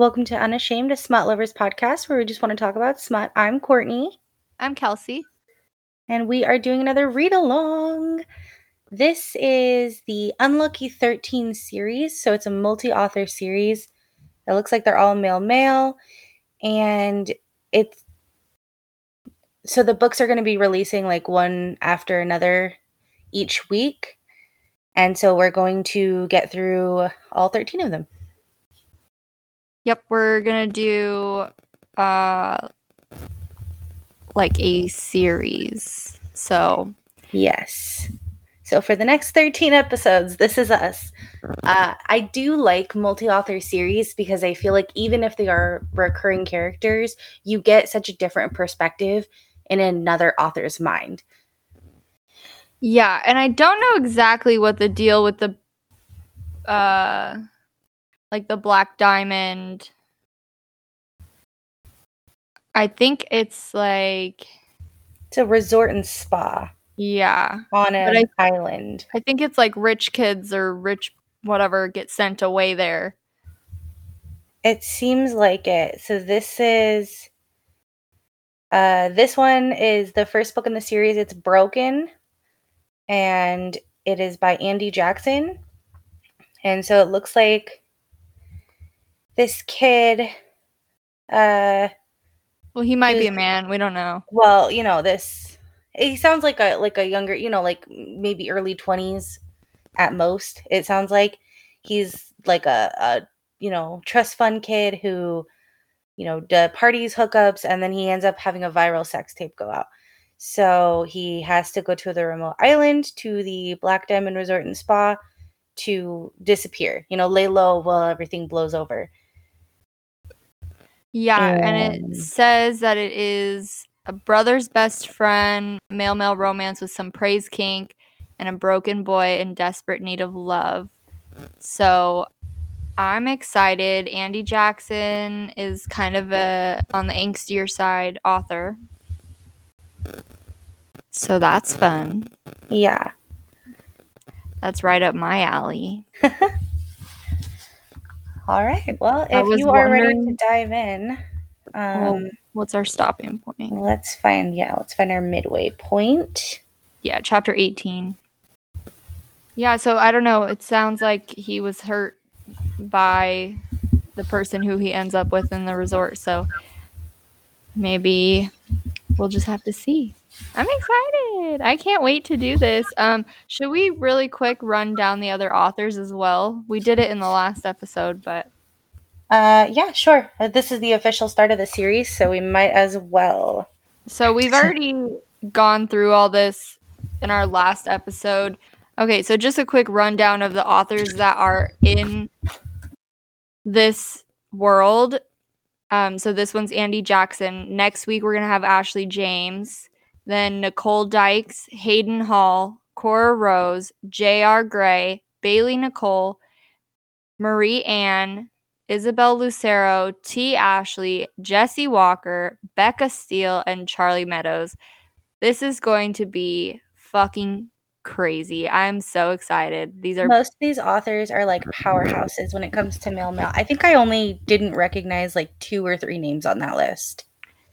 welcome to Unashamed, a smut lovers podcast where we just want to talk about smut. I'm Courtney, I'm Kelsey. and we are doing another read along. This is the Unlucky 13 series, so it's a multi author series. It looks like they're all male male, and it's so the books are going to be releasing like one after another each week. And so we're going to get through all 13 of them. Yep, we're gonna do uh like a series. So Yes. So for the next 13 episodes, this is us. Uh, I do like multi author series because I feel like even if they are recurring characters, you get such a different perspective in another author's mind. yeah, and I don't know exactly what the deal with the uh like the black diamond I think it's like It's a resort and spa yeah. on an I- island. I think it's like rich kids or rich whatever get sent away there. It seems like it. So this is uh this one is the first book in the series. It's Broken and it is by Andi Jaxon. And so it looks like this kid uh Well, he might be a man. We don't know. well, you know, this he sounds like a like a younger, you know, like maybe early 20s at most. It sounds like he's like a, a you know, trust fund kid who you know, the parties, hookups, and then he ends up having a viral sex tape go out. So he has to go to the remote island to the Black Diamond Resort and Spa to disappear. You know, lay low while everything blows over. Yeah, and Um, it says that it is a brother's best friend, male male romance with some praise kink, and a broken boy in desperate need of love. So I'm excited. Andi Jaxon is kind of a on the angstier side author. So that's fun. Yeah. That's right up my alley. All right. Well, if you are ready to dive in, um, What's our stopping point? let's find yeah, let's find our midway point. Yeah, chapter 18. Yeah, so I don't know. It sounds like he was hurt by the person who he ends up with in the resort. So maybe we'll just have to see. I'm excited. I can't wait to do this. Um, should we really quick run down the other authors as well? We did it in the last episode, but Uh, yeah, sure. Uh, This is the official start of the series, so we might as well. So we've already gone through all this in our last episode. Okay, so just a quick rundown of the authors that are in this world. Um, so this one's Andi Jaxon. Next week we're gonna have Ashley James, then Nicole Dykes, Hayden Hall, Cora Rose, J.R. Gray, Bailey Nicole, Marie Ann, Isabel Lucero, T. Ashley, Jesse Walker, Becca Steele, and Charlie Meadows. This is going to be fucking crazy. I'm so excited. These are Most of these authors are like powerhouses when it comes to male male. I think I only didn't recognize like two or three names on that list.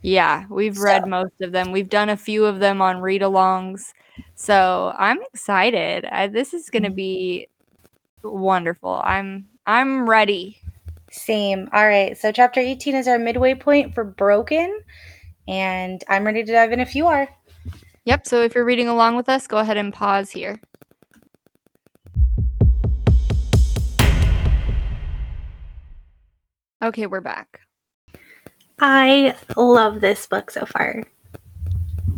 Yeah, we've read most of them. We've done a few of them on read alongs. So I'm excited. I, this is going to mm-hmm. be wonderful. I'm I'm ready. Same. All right. So chapter 18 is our midway point for Broken. And I'm ready to dive in if you are. Yep. So if you're reading along with us, go ahead and pause here. Okay, we're back. I love this book so far.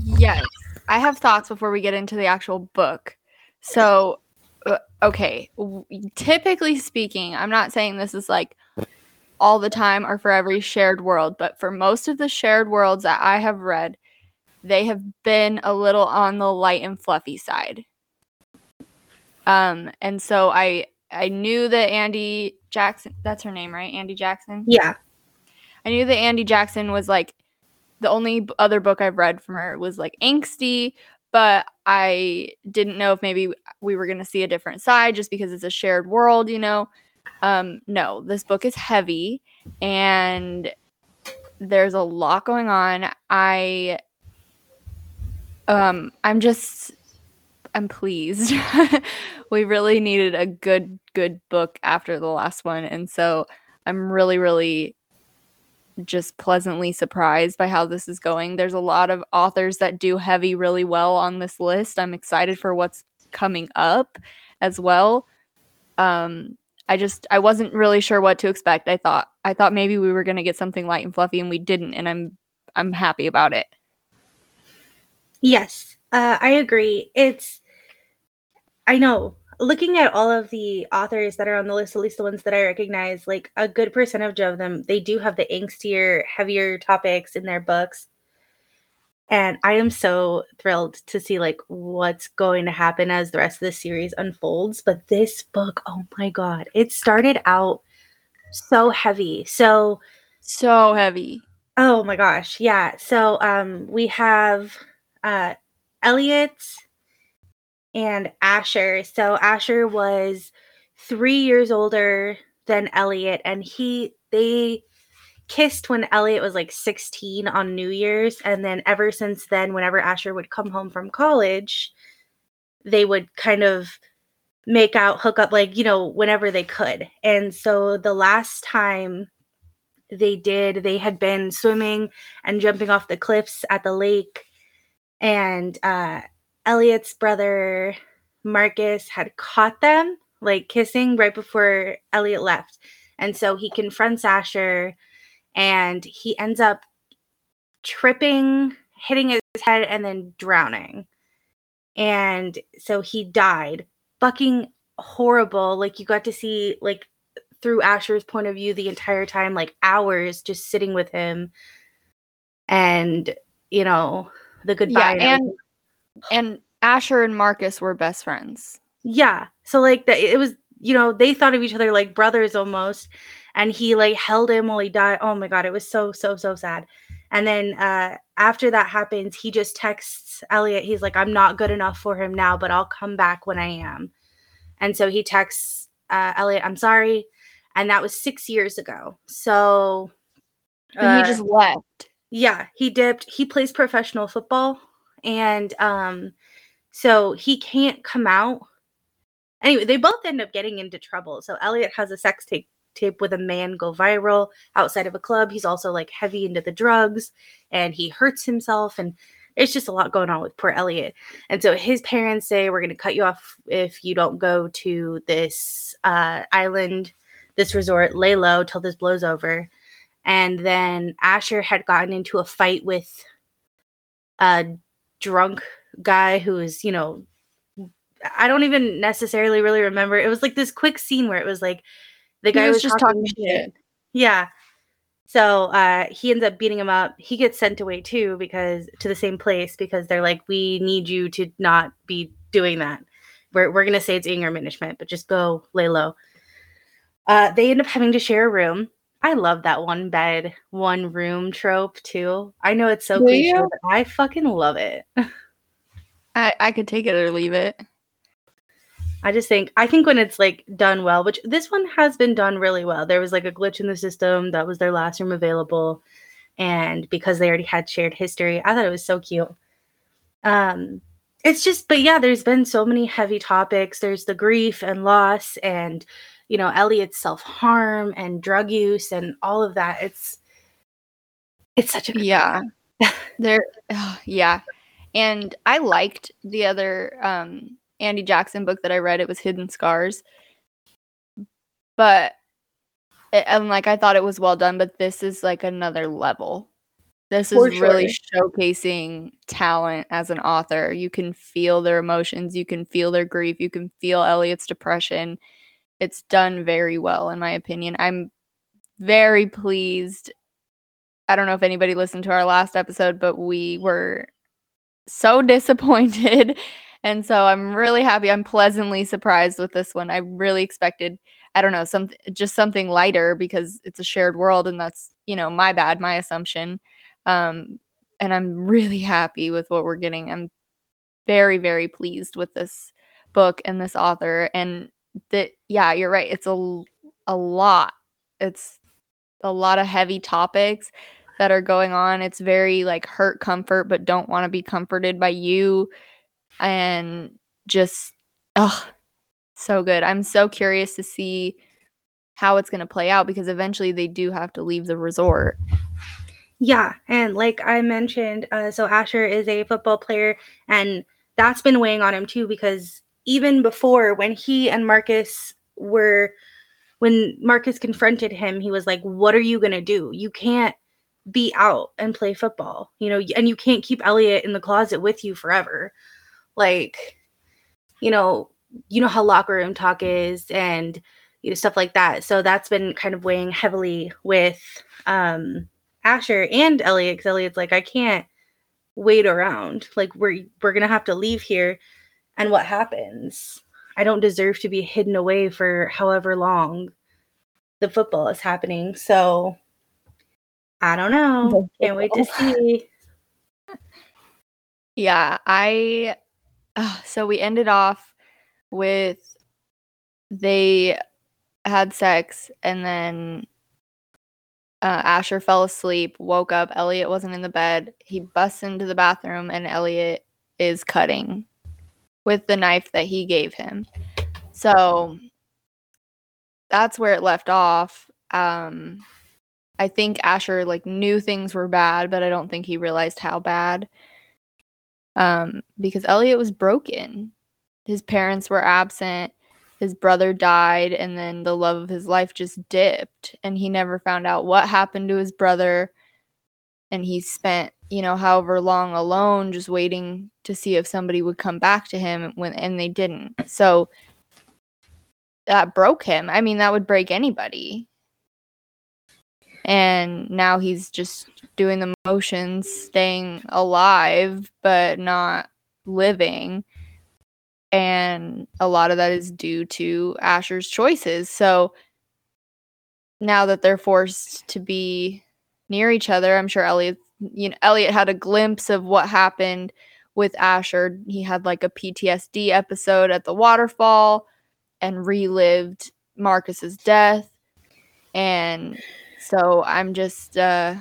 Yes. I have thoughts before we get into the actual book. So, uh, okay. Typically speaking, I'm not saying this is like all the time or for every shared world, but for most of the shared worlds that I have read, they have been a little on the light and fluffy side. Um, and so I I knew that Andi Jaxon, that's her name, right? Andi Jaxon. Yeah. I knew that Andi Jaxon was like the only other book I've read from her was like angsty, but I didn't know if maybe we were going to see a different side just because it's a shared world, you know. Um, no, this book is heavy and there's a lot going on. I um I'm just I'm pleased. we really needed a good good book after the last one and so I'm really really just pleasantly surprised by how this is going. There's a lot of authors that do heavy really well on this list. I'm excited for what's coming up as well. Um I just I wasn't really sure what to expect. I thought I thought maybe we were going to get something light and fluffy and we didn't and I'm I'm happy about it. Yes. Uh, I agree. It's I know looking at all of the authors that are on the list, at least the ones that I recognize, like a good percentage of them, they do have the angstier, heavier topics in their books. And I am so thrilled to see like what's going to happen as the rest of the series unfolds. But this book, oh my god, it started out so heavy. So so heavy. Oh my gosh. Yeah. So um we have uh Elliot and Asher. So Asher was three years older than Elliot, and he they kissed when Elliot was like 16 on New Year's, and then ever since then, whenever Asher would come home from college, they would kind of make out, hook up, like you know, whenever they could. And so the last time they did, they had been swimming and jumping off the cliffs at the lake, and uh Elliot's brother Marcus had caught them like kissing right before Elliot left. And so he confronts Asher and he ends up tripping, hitting his head, and then drowning. And so he died. Fucking horrible. Like you got to see like through Asher's point of view the entire time, like hours just sitting with him and you know, the goodbye. Yeah, and and Asher and Marcus were best friends. Yeah. So like that it was, you know, they thought of each other like brothers almost. And he like held him while he died. Oh my god, it was so, so, so sad. And then uh after that happens, he just texts Elliot. He's like, I'm not good enough for him now, but I'll come back when I am. And so he texts uh, Elliot, I'm sorry. And that was six years ago. So uh, and he just left. Yeah, he dipped. He plays professional football and um so he can't come out. Anyway they both end up getting into trouble. So elliot has a sex tape tape with a man go viral outside of a club. He's also like heavy into the drugs and he hurts himself and it's just a lot going on with poor elliot. And so his parents say we're going to cut you off if you don't go to this uh, island this resort lay low till this blows over. And then asher had gotten into a fight with a drunk guy who is, you know, I don't even necessarily really remember. It was like this quick scene where it was like the guy was, was, just talking, talking shit. Yeah. So uh, he ends up beating him up. He gets sent away too because to the same place because they're like, we need you to not be doing that. We're we're gonna say it's anger management, but just go lay low. Uh, they end up having to share a room. I love that one bed, one room trope too. I know it's so cliche, but I fucking love it. I, I could take it or leave it. I just think I think when it's like done well, which this one has been done really well. There was like a glitch in the system that was their last room available, and because they already had shared history, I thought it was so cute. Um, it's just, but yeah, there's been so many heavy topics. There's the grief and loss, and you know Elliot's self harm and drug use and all of that. It's it's such a yeah. there, oh, yeah. And I liked the other um, Andi Jaxon book that I read. It was Hidden Scars. But it, and like I thought it was well done, but this is like another level. This For is sure. really showcasing talent as an author. You can feel their emotions, you can feel their grief, you can feel Elliot's depression. It's done very well, in my opinion. I'm very pleased. I don't know if anybody listened to our last episode, but we were so disappointed. And so I'm really happy. I'm pleasantly surprised with this one. I really expected, I don't know, some just something lighter because it's a shared world and that's, you know, my bad, my assumption. Um and I'm really happy with what we're getting. I'm very very pleased with this book and this author and that yeah, you're right. It's a a lot. It's a lot of heavy topics that are going on. It's very like hurt comfort, but don't want to be comforted by you. And just, oh, so good. I'm so curious to see how it's going to play out because eventually they do have to leave the resort. Yeah, and like I mentioned, uh, so Asher is a football player, and that's been weighing on him too because even before when he and Marcus were, when Marcus confronted him, he was like, "What are you gonna do? You can't be out and play football, you know, and you can't keep Elliot in the closet with you forever." Like, you know, you know how locker room talk is, and you know stuff like that. So that's been kind of weighing heavily with um Asher and Elliot because Elliot's like, I can't wait around. Like we're we're gonna have to leave here. And what happens? I don't deserve to be hidden away for however long the football is happening. So I don't know. Can't wait to see. Yeah, I uh, so we ended off with they had sex and then uh, Asher fell asleep, woke up. Elliot wasn't in the bed. He busts into the bathroom, and Elliot is cutting with the knife that he gave him. So that's where it left off. Um, I think Asher like knew things were bad, but I don't think he realized how bad. Um, because Elliot was broken. His parents were absent his brother died and then the love of his life just dipped and he never found out what happened to his brother and he spent you know however long alone just waiting to see if somebody would come back to him when and they didn't. So that broke him. I mean that would break anybody. And now he's just doing the motions staying alive but not living. And a lot of that is due to Asher's choices. So now that they're forced to be near each other, I'm sure Elliot you know Elliot had a glimpse of what happened with Asher. He had like a PTSD episode at the waterfall and relived Marcus's death. And so I'm just uh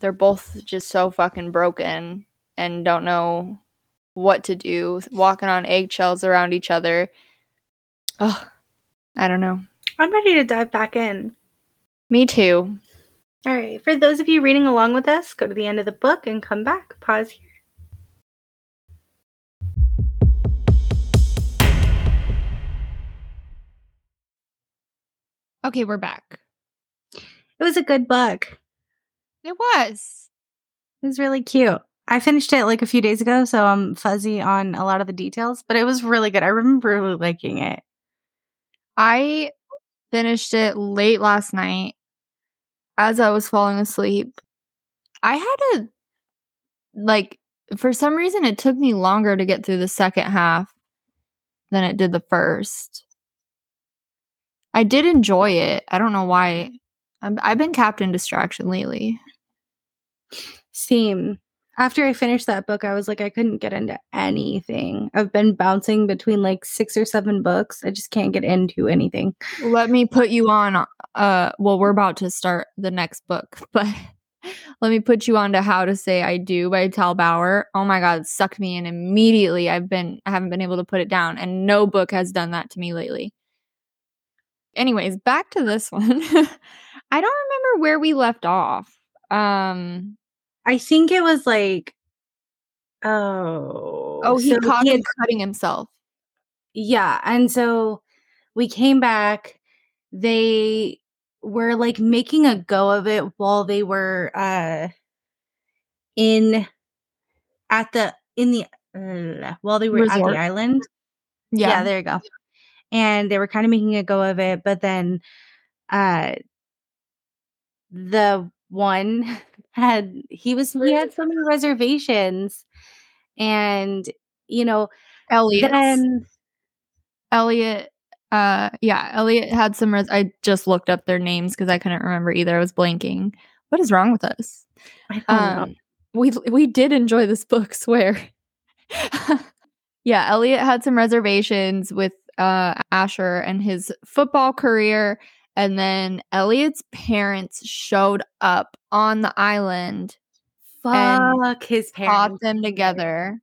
they're both just so fucking broken and don't know what to do, walking on eggshells around each other. Oh, I don't know. I'm ready to dive back in. Me too. All right. For those of you reading along with us, go to the end of the book and come back. Pause here. Okay, we're back. It was a good book. It was. It was really cute. I finished it like a few days ago, so I'm fuzzy on a lot of the details, but it was really good. I remember really liking it. I finished it late last night as I was falling asleep. I had a like for some reason it took me longer to get through the second half than it did the first. I did enjoy it. I don't know why. i have been Captain Distraction lately. Same after I finished that book, I was like, I couldn't get into anything. I've been bouncing between like six or seven books. I just can't get into anything. Let me put you on. Uh, well, we're about to start the next book, but let me put you on to How to Say I Do by Tal Bauer. Oh my God, sucked me in immediately. I've been, I haven't been able to put it down, and no book has done that to me lately. Anyways, back to this one. I don't remember where we left off. Um, I think it was like, oh, oh, he so caught him cutting himself. Yeah, and so we came back. They were like making a go of it while they were uh in at the in the uh, while they were Resort. at the island. Yeah. yeah, there you go. And they were kind of making a go of it, but then uh the one had he was he had so many reservations and you know Elliot then Elliot uh yeah Elliot had some res- I just looked up their names because I couldn't remember either. I was blanking. What is wrong with us? Um we we did enjoy this book swear. Yeah Elliot had some reservations with uh Asher and his football career And then Elliot's parents showed up on the island, and Fuck his brought parents. them together.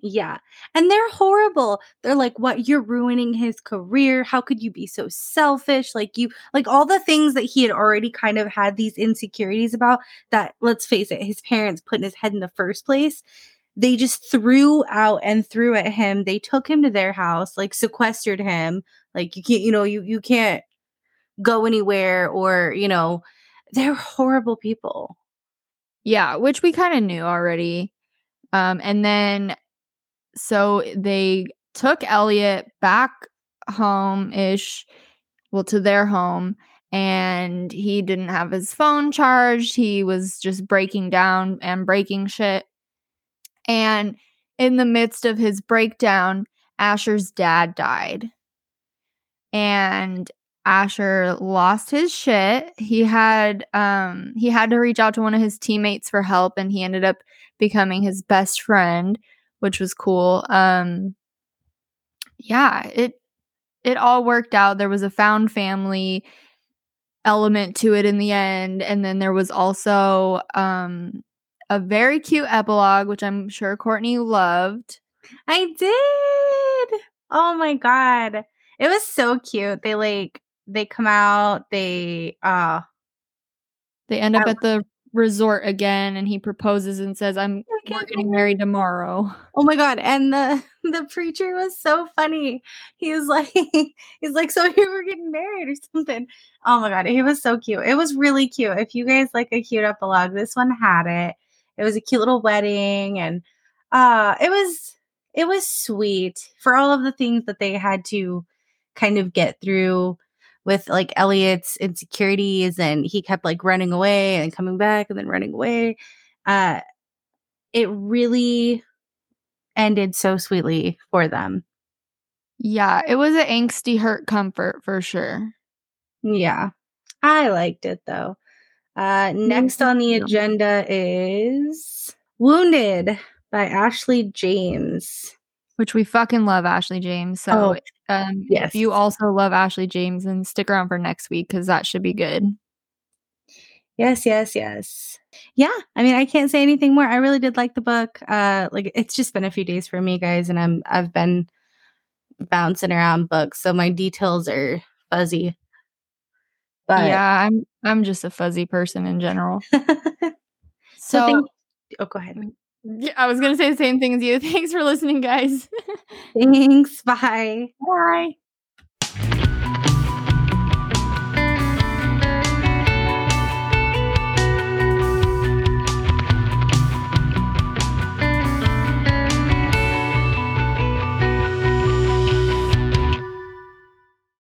Yeah. And they're horrible. They're like, what? You're ruining his career. How could you be so selfish? Like, you, like all the things that he had already kind of had these insecurities about that, let's face it, his parents put in his head in the first place. They just threw out and threw at him. They took him to their house, like sequestered him. Like, you can't, you know, you, you can't go anywhere or, you know, they're horrible people. Yeah, which we kind of knew already. Um, and then so they took Elliot back home ish, well, to their home, and he didn't have his phone charged. He was just breaking down and breaking shit. And in the midst of his breakdown, Asher's dad died. And Asher lost his shit. He had um he had to reach out to one of his teammates for help and he ended up becoming his best friend, which was cool. Um yeah, it it all worked out. There was a found family element to it in the end and then there was also um a very cute epilogue which I'm sure Courtney loved. I did. Oh my god. It was so cute. They like they come out, they uh They end up I- at the resort again and he proposes and says I'm We're getting married tomorrow. oh my god. And the the preacher was so funny. He was like he's like, so you were getting married or something. Oh my god, he was so cute. It was really cute. If you guys like a cute epilogue, this one had it. It was a cute little wedding and uh it was it was sweet for all of the things that they had to kind of get through with like Elliot's insecurities and he kept like running away and coming back and then running away. Uh it really ended so sweetly for them. Yeah, it was an angsty hurt comfort for sure. Yeah. I liked it though. Uh next on the agenda is Wounded by Ashley James. Which we fucking love Ashley James. So um yes. if you also love Ashley James and stick around for next week because that should be good. Yes, yes, yes. Yeah, I mean, I can't say anything more. I really did like the book. Uh like it's just been a few days for me, guys, and I'm I've been bouncing around books, so my details are fuzzy. But yeah, I'm I'm just a fuzzy person in general. so So thank- oh, go ahead. Yeah, I was gonna say the same thing as you. Thanks for listening, guys. Thanks. Bye. Bye.